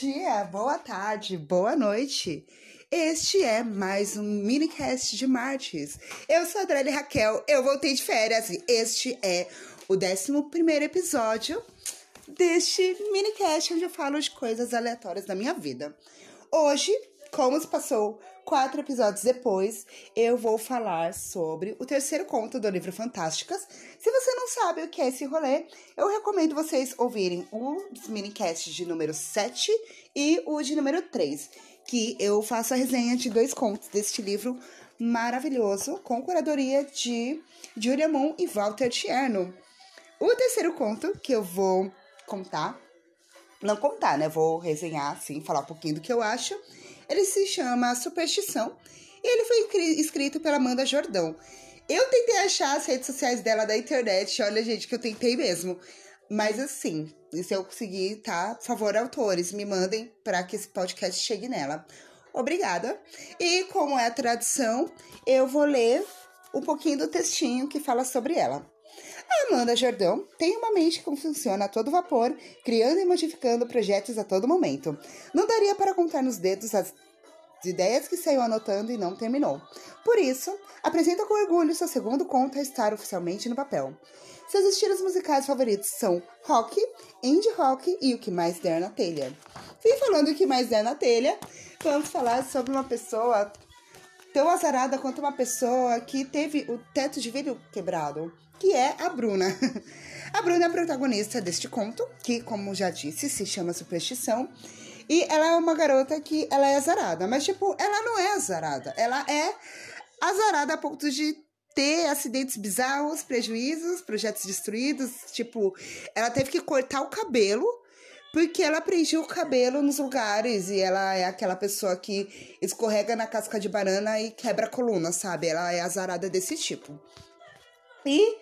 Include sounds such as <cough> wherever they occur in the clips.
dia, boa tarde, boa noite. Este é mais um minicast de Martes. Eu sou a Adrele Raquel, eu voltei de férias e este é o 11 episódio deste minicast onde eu falo de coisas aleatórias da minha vida. Hoje, como se passou quatro episódios depois, eu vou falar sobre o terceiro conto do livro Fantásticas. Se você não sabe o que é esse rolê, eu recomendo vocês ouvirem o minicast de número 7 e o de número 3, que eu faço a resenha de dois contos deste livro maravilhoso, com curadoria de Julia Moon e Walter Tierno. O terceiro conto que eu vou contar, não contar, né? Vou resenhar, assim, falar um pouquinho do que eu acho ele se chama Superstição e ele foi escrito pela Amanda Jordão. Eu tentei achar as redes sociais dela da internet, olha, gente, que eu tentei mesmo. Mas assim, se eu conseguir, tá? Por favor, autores, me mandem para que esse podcast chegue nela. Obrigada. E como é a tradição, eu vou ler um pouquinho do textinho que fala sobre ela. A Amanda Jordão tem uma mente que funciona a todo vapor, criando e modificando projetos a todo momento. Não daria para contar nos dedos as ideias que saiu anotando e não terminou. Por isso, apresenta com orgulho seu segundo conto a estar oficialmente no papel. Seus estilos musicais favoritos são rock, indie rock e o que mais der na telha. E falando o que mais der na telha, vamos falar sobre uma pessoa tão azarada quanto uma pessoa que teve o teto de vidro quebrado que é a Bruna. <laughs> A Bruna é a protagonista deste conto, que, como já disse, se chama Superstição. E ela é uma garota que ela é azarada, mas tipo, ela não é azarada. Ela é azarada a ponto de ter acidentes bizarros, prejuízos, projetos destruídos. Tipo, ela teve que cortar o cabelo porque ela prendia o cabelo nos lugares e ela é aquela pessoa que escorrega na casca de banana e quebra a coluna, sabe? Ela é azarada desse tipo. E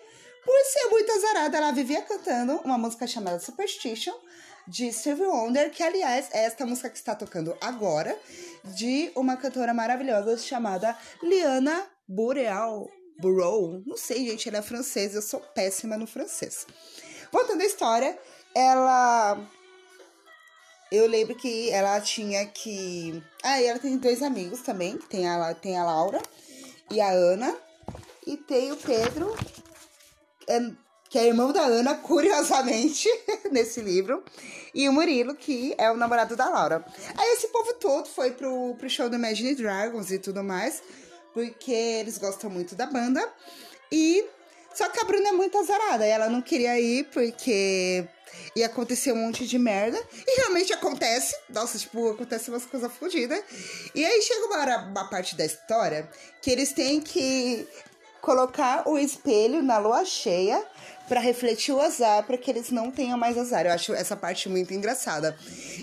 por ser muito azarada, ela vivia cantando uma música chamada Superstition, de Stevie Wonder, que aliás é esta música que está tocando agora, de uma cantora maravilhosa chamada Liana Boreal. Burrow, não sei, gente, ela é francesa, eu sou péssima no francês. Voltando à história, ela. Eu lembro que ela tinha que. Ah, e ela tem dois amigos também. Tem a, tem a Laura e a Ana. E tem o Pedro é, que é irmão da Ana, <laughs> curiosamente, <laughs> nesse livro, e o Murilo, que é o namorado da Laura. Aí esse povo todo foi pro, pro show do Imagine Dragons e tudo mais, porque eles gostam muito da banda. E só que a Bruna é muito azarada, e ela não queria ir porque ia acontecer um monte de merda. E realmente acontece. Nossa, tipo, acontece umas coisas fodidas. E aí chega uma, uma parte da história que eles têm que colocar o espelho na lua cheia para refletir o azar, para que eles não tenham mais azar. Eu acho essa parte muito engraçada.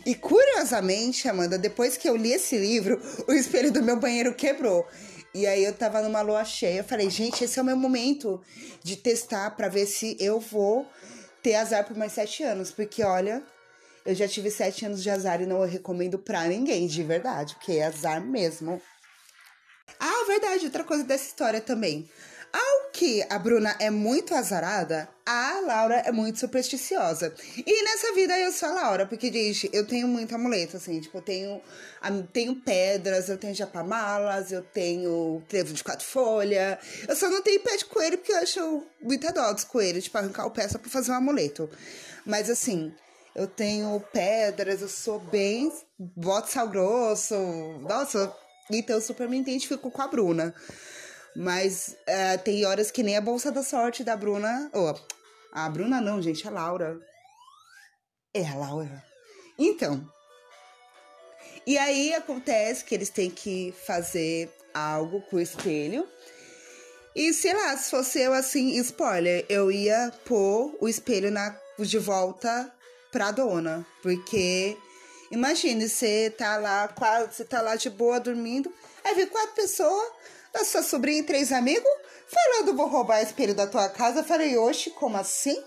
E curiosamente, Amanda, depois que eu li esse livro, o espelho do meu banheiro quebrou. E aí eu tava numa lua cheia, eu falei, gente, esse é o meu momento de testar para ver se eu vou ter azar por mais sete anos, porque olha, eu já tive sete anos de azar e não recomendo pra ninguém, de verdade, porque é azar mesmo. Ah, verdade, outra coisa dessa história também. Que a Bruna é muito azarada, a Laura é muito supersticiosa. E nessa vida eu sou a Laura, porque, gente, eu tenho muito amuleto, assim, tipo, eu tenho, tenho pedras, eu tenho japamalas, eu tenho trevo de quatro folhas. Eu só não tenho pé de coelho porque eu acho muita dó dos coelhos, tipo, arrancar o pé só pra fazer um amuleto. Mas, assim, eu tenho pedras, eu sou bem. boto sal grosso. Nossa, então eu super me identifico com a Bruna. Mas é, tem horas que nem a bolsa da sorte da Bruna. Oh, a Bruna não, gente, a Laura. É a Laura. Então. E aí acontece que eles têm que fazer algo com o espelho. E sei lá, se fosse eu assim, spoiler, eu ia pôr o espelho na, de volta pra dona. Porque imagine, você tá lá, você tá lá de boa dormindo, aí vem quatro pessoas da sua sobrinha e três amigos, falando vou roubar espelho da tua casa. Falei, oxe, como assim?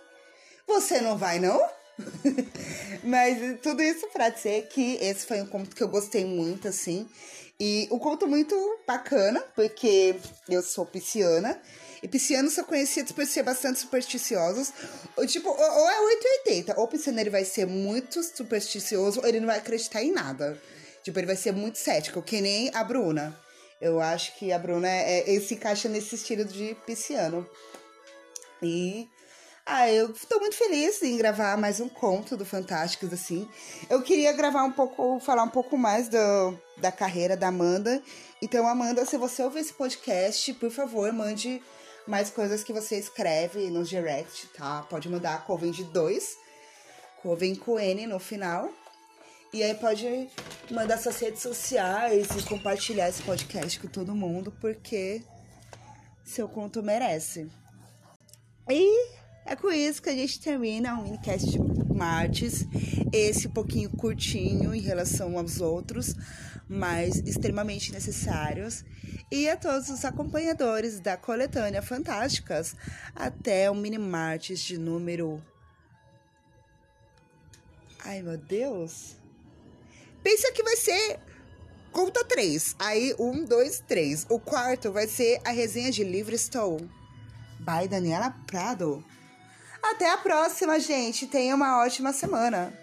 Você não vai, não? <laughs> Mas tudo isso pra dizer que esse foi um conto que eu gostei muito, assim. E um conto muito bacana, porque eu sou pisciana. E piscianos são conhecidos por ser bastante supersticiosos. Ou, tipo, ou, ou é 880. Ou o pisciano ele vai ser muito supersticioso, ou ele não vai acreditar em nada. Tipo, ele vai ser muito cético, que nem a Bruna. Eu acho que a Bruna é, é, se encaixa nesse estilo de pisciano. E ah, eu tô muito feliz em gravar mais um conto do Fantásticos, assim. Eu queria gravar um pouco, falar um pouco mais do, da carreira da Amanda. Então, Amanda, se você ouvir esse podcast, por favor, mande mais coisas que você escreve no direct, tá? Pode mandar Coven de 2, Coven com N no final. E aí pode mandar suas redes sociais e compartilhar esse podcast com todo mundo, porque seu conto merece. E é com isso que a gente termina o minicast de Martes. Esse um pouquinho curtinho em relação aos outros, mas extremamente necessários. E a todos os acompanhadores da coletânea Fantásticas até o mini Martes de número. Ai meu Deus! Pensa que vai ser conta três. Aí, um, dois, três. O quarto vai ser a resenha de Livre Estou. By Daniela Prado. Até a próxima, gente. Tenha uma ótima semana.